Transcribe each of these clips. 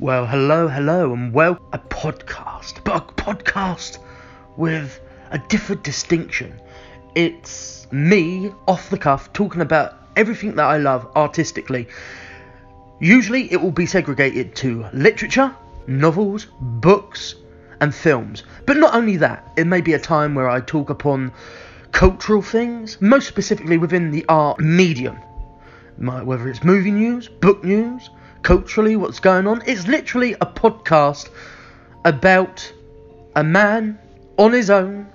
Well, hello, hello, and well, a podcast, but a podcast with a different distinction. It's me off the cuff talking about everything that I love artistically. Usually it will be segregated to literature, novels, books, and films. But not only that, it may be a time where I talk upon cultural things, most specifically within the art medium. Whether it's movie news, book news, culturally, what's going on. It's literally a podcast about a man on his own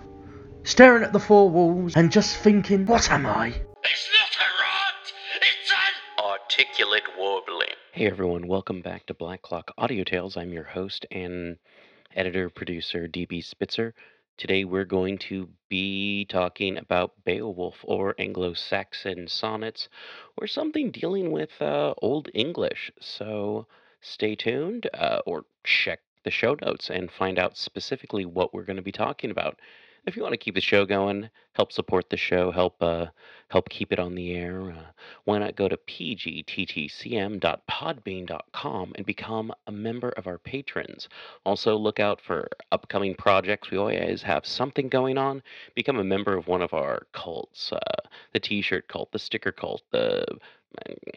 staring at the four walls and just thinking, what am I? It's not a rot! It's an articulate warbling. Hey everyone, welcome back to Black Clock Audio Tales. I'm your host and editor producer DB Spitzer. Today we're going to be talking about Beowulf or Anglo Saxon sonnets or something dealing with uh, Old English. So stay tuned uh, or check the show notes and find out specifically what we're going to be talking about if you want to keep the show going, help support the show, help uh, help keep it on the air, uh, why not go to pgttcm.podbean.com and become a member of our patrons? Also, look out for upcoming projects. We always have something going on. Become a member of one of our cults uh, the t shirt cult, the sticker cult, the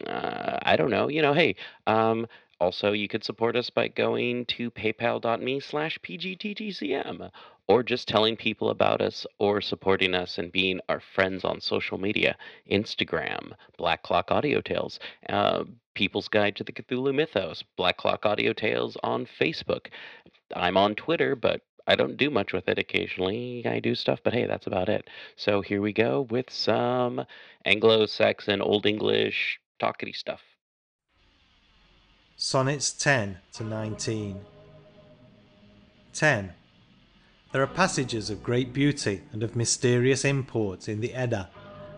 uh, I don't know. You know, hey, um, also, you could support us by going to paypal.me slash pgttcm or just telling people about us or supporting us and being our friends on social media Instagram, Black Clock Audio Tales, uh, People's Guide to the Cthulhu Mythos, Black Clock Audio Tales on Facebook. I'm on Twitter, but I don't do much with it. Occasionally I do stuff, but hey, that's about it. So here we go with some Anglo Saxon, Old English, talkity stuff. Sonnets 10 to 19 10. There are passages of great beauty and of mysterious import in the Edda,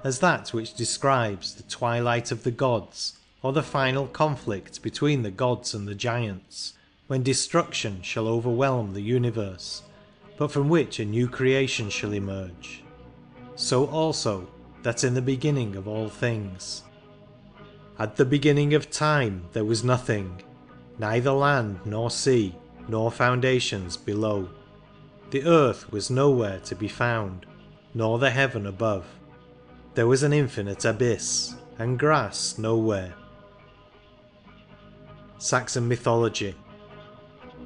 as that which describes the twilight of the gods, or the final conflict between the gods and the giants, when destruction shall overwhelm the universe, but from which a new creation shall emerge. So also that in the beginning of all things at the beginning of time there was nothing, neither land nor sea, nor foundations below. The earth was nowhere to be found, nor the heaven above. There was an infinite abyss, and grass nowhere. Saxon Mythology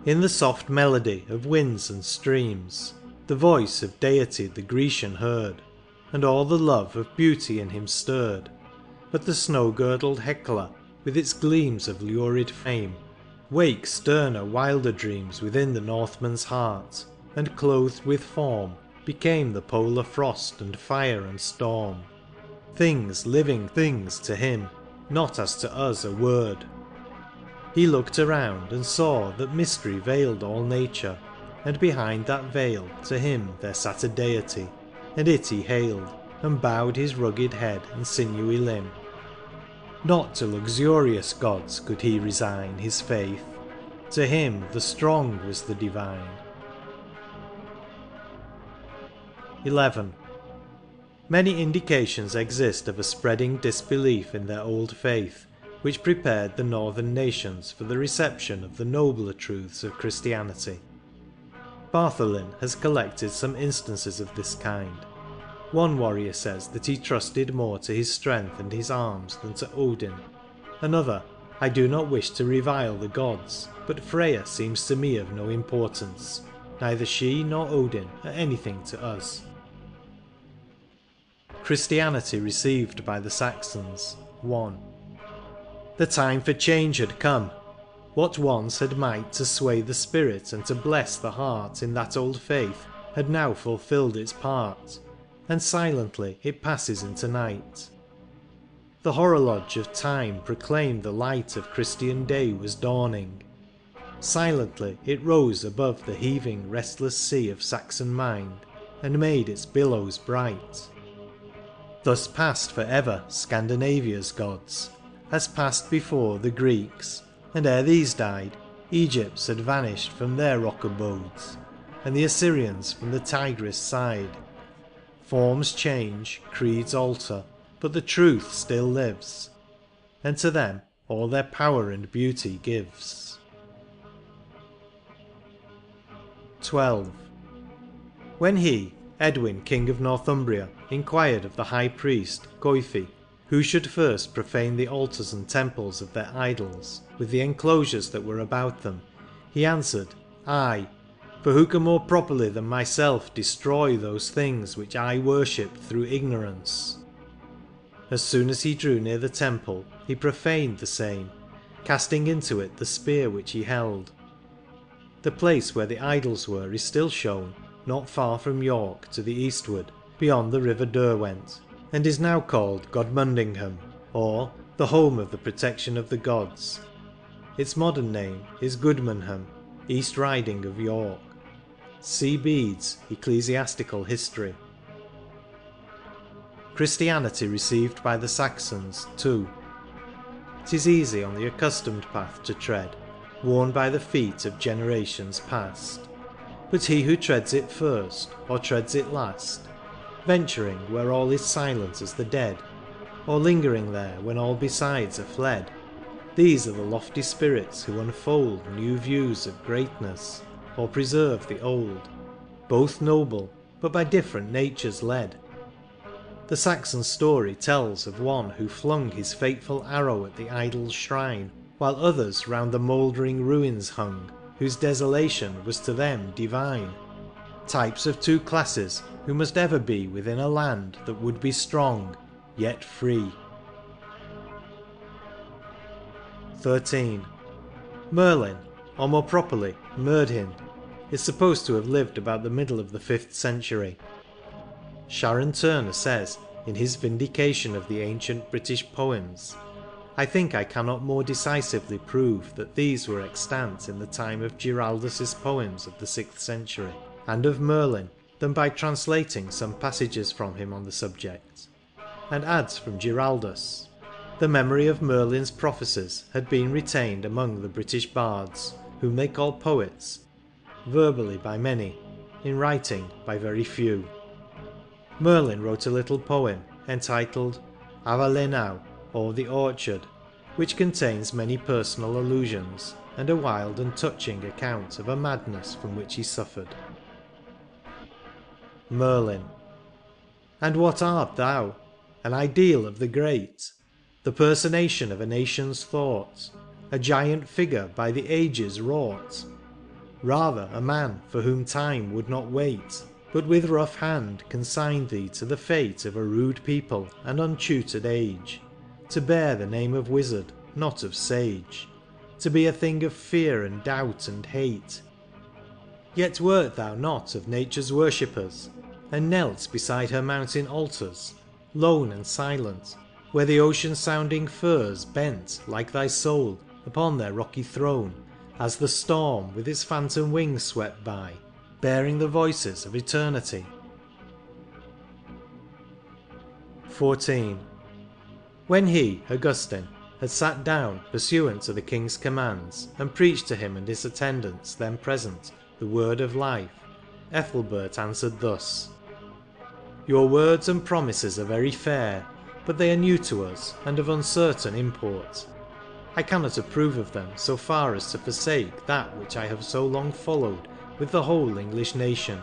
In the soft melody of winds and streams, The voice of deity the Grecian heard, And all the love of beauty in him stirred but the snow-girdled Hecla, with its gleams of lurid fame, Wake sterner wilder dreams within the Northman's heart, And clothed with form became the polar frost and fire and storm. Things living things to him, not as to us a word. He looked around and saw that mystery veiled all nature, And behind that veil to him there sat a deity, And it he hailed, and bowed his rugged head and sinewy limb, not to luxurious gods could he resign His faith, to him the strong was the divine. 11. Many indications exist of a spreading disbelief in their old faith, which prepared the northern nations for the reception of the nobler truths of Christianity. Bartholin has collected some instances of this kind. One warrior says that he trusted more to his strength and his arms than to Odin. Another, I do not wish to revile the gods, but Freya seems to me of no importance. Neither she nor Odin are anything to us. Christianity received by the Saxons 1. The time for change had come. What once had might to sway the spirit and to bless the heart in that old faith had now fulfilled its part, and silently it passes into night. The horologe of time proclaimed the light of Christian day was dawning. Silently it rose above the heaving restless sea of Saxon mind, and made its billows bright. Thus passed for ever Scandinavia's gods, as passed before the Greeks, and ere these died, Egypt's had vanished from their rock abodes, and the Assyrians from the Tigris side. Forms change, creeds alter, but the truth still lives, and to them all their power and beauty gives. 12. When he, Edwin king of Northumbria, inquired of the high priest, Coifi, who should first profane the altars and temples of their idols, with the enclosures that were about them, he answered, I, for who can more properly than myself destroy those things which I worship through ignorance? As soon as he drew near the temple, he profaned the same, casting into it the spear which he held. The place where the idols were is still shown, not far from York to the eastward, beyond the river Derwent, and is now called Godmundingham, or the home of the protection of the gods. Its modern name is Goodmanham, East Riding of York. See Bede's Ecclesiastical History. Christianity received by the Saxons 2. Tis easy on the accustomed path to tread, worn by the feet of generations past. But he who treads it first, or treads it last, venturing where all is silent as the dead, or lingering there when all besides are fled, these are the lofty spirits who unfold new views of greatness, or preserve the old, both noble, but by different natures led. The Saxon story tells of one who flung his fateful arrow at the idol's shrine, while others round the mouldering ruins hung, whose desolation was to them divine. Types of two classes who must ever be within a land that would be strong, yet free. 13. Merlin, or more properly Merdhin, is supposed to have lived about the middle of the 5th century. Sharon Turner says in his vindication of the ancient British poems I think I cannot more decisively prove that these were extant in the time of Giraldus's poems of the 6th century, and of Merlin, than by translating some passages from him on the subject, and adds from Giraldus the memory of Merlin's prophecies had been retained among the British bards, whom they call poets, verbally by many, in writing by very few. Merlin wrote a little poem entitled Avalenau, or The Orchard, which contains many personal allusions and a wild and touching account of a madness from which he suffered. Merlin. And what art thou? An ideal of the great? The personation of a nation's thought? A giant figure by the ages wrought? Rather a man for whom time would not wait, but with rough hand consigned thee to the fate of a rude people and untutored age, to bear the name of wizard, not of sage, to be a thing of fear and doubt and hate. Yet wert thou not of nature's worshippers, and knelt beside her mountain altars, lone and silent, where the ocean sounding firs bent, like thy soul, upon their rocky throne, as the storm with its phantom wings swept by, bearing the voices of eternity. 14. When he, Augustine, had sat down pursuant to the king's commands, and preached to him and his attendants then present the word of life, Ethelbert answered thus your words and promises are very fair, but they are new to us, and of uncertain import. I cannot approve of them so far as to forsake that which I have so long followed with the whole English nation.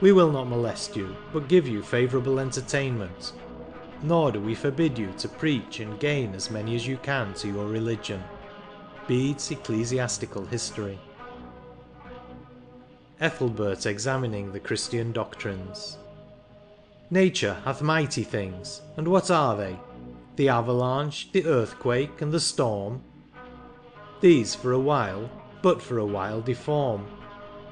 We will not molest you, but give you favourable entertainment. Nor do we forbid you to preach and gain as many as you can to your religion. Bede's Ecclesiastical History. Ethelbert examining the Christian doctrines. Nature hath mighty things, and what are they? The avalanche, the earthquake, and the storm? These for a while, but for a while deform.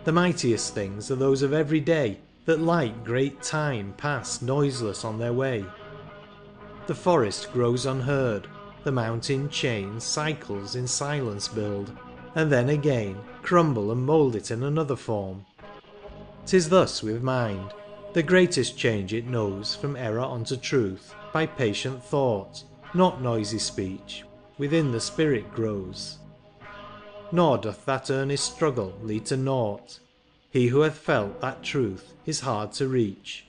The mightiest things are those of every day, That like great time pass noiseless on their way. The forest grows unheard, the mountain chain Cycles in silence build, and then again Crumble and mould it in another form. 'Tis thus with mind, the greatest change it knows From error unto truth, by patient thought, Not noisy speech, within the spirit grows. Nor doth that earnest struggle lead to nought. He who hath felt that truth is hard to reach,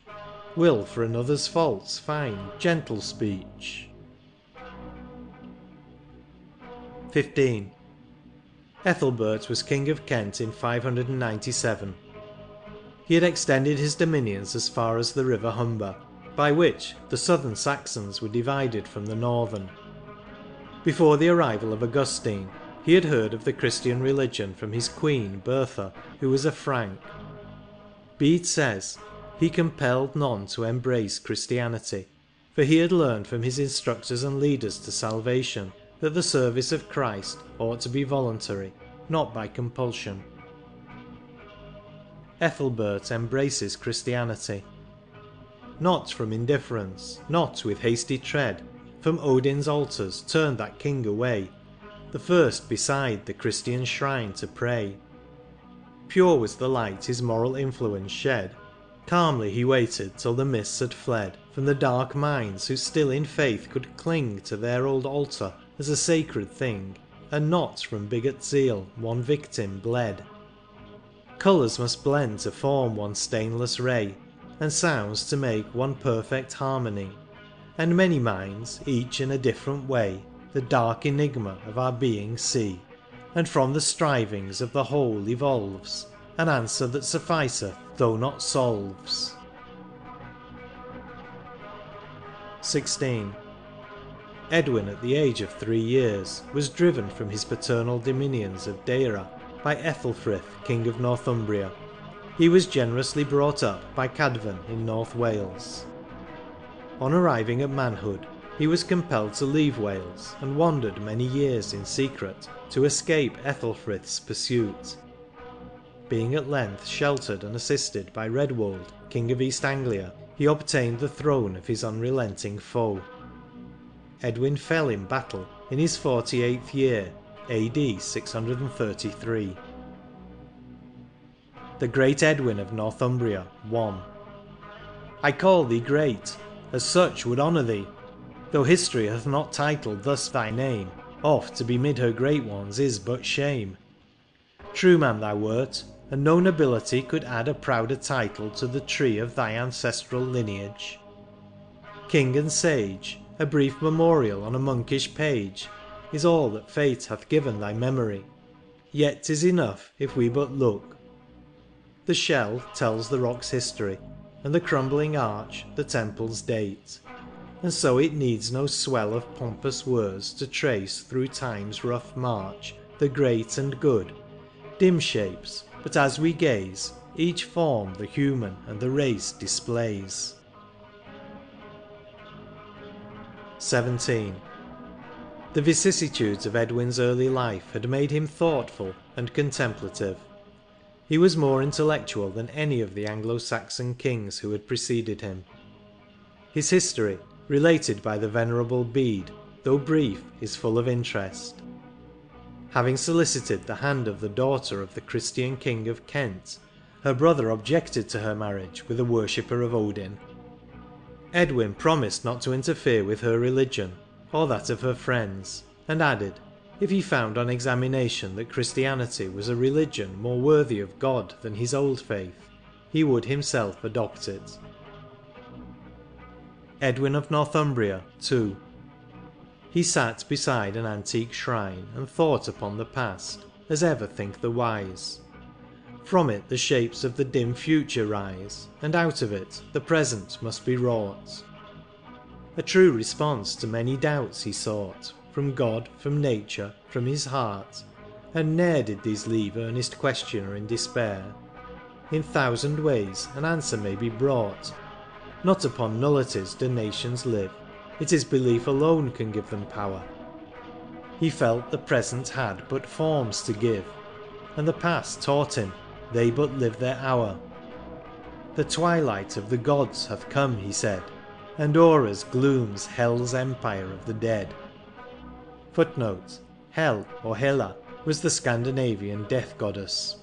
Will for another's faults find gentle speech. 15. Ethelbert was King of Kent in 597. He had extended his dominions as far as the river Humber, by which the southern Saxons were divided from the northern. Before the arrival of Augustine, he had heard of the Christian religion from his queen Bertha, who was a Frank. Bede says, he compelled none to embrace Christianity, for he had learned from his instructors and leaders to salvation that the service of Christ ought to be voluntary, not by compulsion. Ethelbert embraces Christianity. Not from indifference, not with hasty tread, From Odin's altars turned that king away, The first beside the Christian shrine to pray. Pure was the light his moral influence shed, Calmly he waited till the mists had fled From the dark minds who still in faith could cling To their old altar as a sacred thing, And not from bigot zeal one victim bled. Colours must blend to form one stainless ray, And sounds to make one perfect harmony, And many minds, each in a different way, The dark enigma of our being see, And from the strivings of the whole evolves An answer that sufficeth though not solves. 16. Edwin at the age of three years was driven from his paternal dominions of Deira by Ethelfrith, King of Northumbria. He was generously brought up by Cadfan in North Wales. On arriving at manhood, he was compelled to leave Wales, and wandered many years in secret to escape Ethelfrith's pursuit. Being at length sheltered and assisted by Redwold, King of East Anglia, he obtained the throne of his unrelenting foe. Edwin fell in battle in his 48th year, AD 633. The Great Edwin of Northumbria 1 I call thee great, as such would honour thee, Though history hath not titled thus thy name, Oft to be mid her great ones is but shame. True man thou wert, and no nobility Could add a prouder title to the tree Of thy ancestral lineage. King and sage, A brief memorial on a monkish page, Is all that fate hath given thy memory, Yet 'tis enough if we but look. The shell tells the rock's history, and the crumbling arch The temple's date, and so it needs no swell Of pompous words to trace through time's rough march The great and good, dim shapes but as we gaze, Each form the human and the race displays. 17. The vicissitudes of Edwin's early life had made him thoughtful and contemplative. He was more intellectual than any of the Anglo-Saxon kings who had preceded him. His history, related by the venerable Bede, though brief, is full of interest having solicited the hand of the daughter of the Christian King of Kent, her brother objected to her marriage with a worshipper of Odin. Edwin promised not to interfere with her religion, or that of her friends, and added, if he found on examination that Christianity was a religion more worthy of God than his old faith, he would himself adopt it. Edwin of Northumbria 2 he sat beside an antique shrine And thought upon the past, as ever think the wise. From it the shapes of the dim future rise, And out of it the present must be wrought. A true response to many doubts he sought, From God, from nature, from his heart, And ne'er did these leave earnest questioner in despair. In thousand ways an answer may be brought, Not upon nullities do nations live, It is belief alone can give them power. He felt the present had but forms to give, And the past taught him they but live their hour. The twilight of the gods hath come, he said, And o'er us glooms Hel's empire of the dead. [Footnote: Hel or Hela was the Scandinavian death goddess.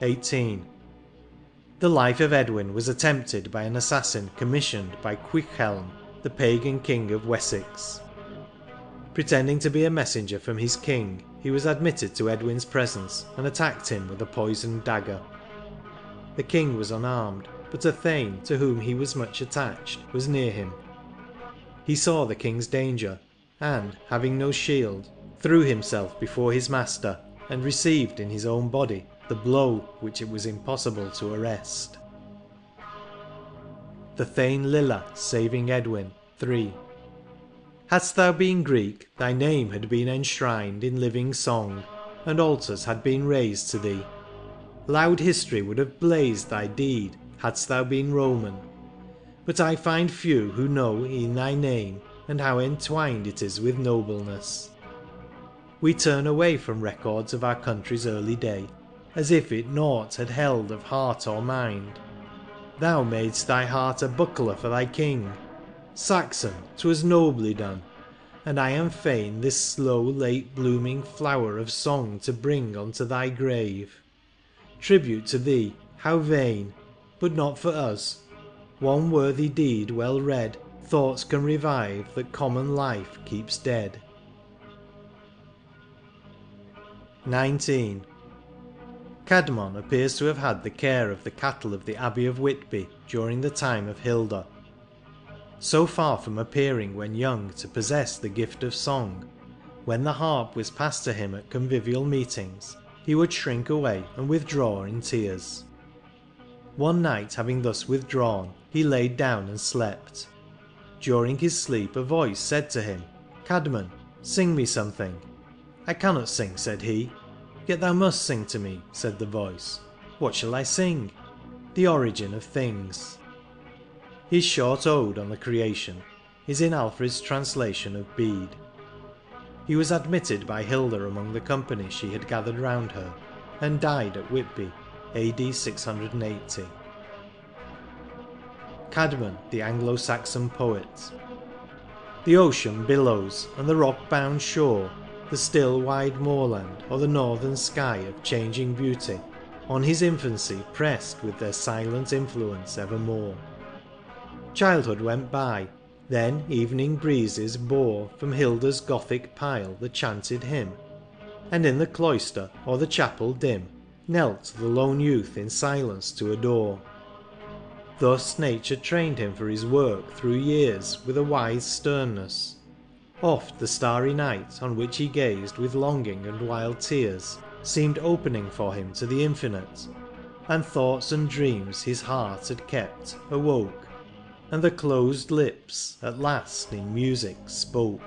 18. The life of Edwin was attempted by an assassin commissioned by Cuichelm, the pagan king of Wessex. Pretending to be a messenger from his king, he was admitted to Edwin's presence and attacked him with a poisoned dagger. The king was unarmed, but a thane, to whom he was much attached, was near him. He saw the king's danger, and, having no shield, threw himself before his master, and received in his own body the blow which it was impossible to arrest. The Thane Lilla saving Edwin 3 Hadst thou been Greek, thy name had been enshrined In living song, and altars had been raised to thee. Loud history would have blazed thy deed, hadst thou been Roman. But I find few who know e'en thy name, and how entwined it is with nobleness. We turn away from records of our country's early day, as if it nought had held of heart or mind. Thou madest thy heart a buckler for thy king, Saxon, 'twas nobly done, and I am fain This slow late blooming flower of song to bring Unto thy grave. Tribute to thee, how vain, But not for us; one worthy deed well read Thoughts can revive that common life keeps dead. 19. Caedmon appears to have had the care of the cattle of the Abbey of Whitby during the time of Hilda. So far from appearing when young to possess the gift of song, when the harp was passed to him at convivial meetings, he would shrink away and withdraw in tears. One night having thus withdrawn, he laid down and slept. During his sleep a voice said to him, Caedmon, sing me something. I cannot sing, said he. Yet thou must sing to me, said the voice. What shall I sing? The origin of things. His short ode on the creation is in Alfred's translation of Bede. He was admitted by Hilda among the company she had gathered round her, and died at Whitby, AD 680. Caedmon, the Anglo-Saxon poet. The ocean billows, and the rock-bound shore, The still wide moorland, or the northern sky Of changing beauty, on his infancy Pressed with their silent influence evermore. Childhood went by, then evening breezes bore From Hilda's Gothic pile the chanted hymn, And in the cloister or the chapel dim Knelt the lone youth in silence to adore. Thus nature trained him for his work through years With a wise sternness. Oft the starry night On which he gazed with longing and wild tears Seemed opening for him to the infinite, And thoughts and dreams his heart had kept awoke and the closed lips at last in music spoke.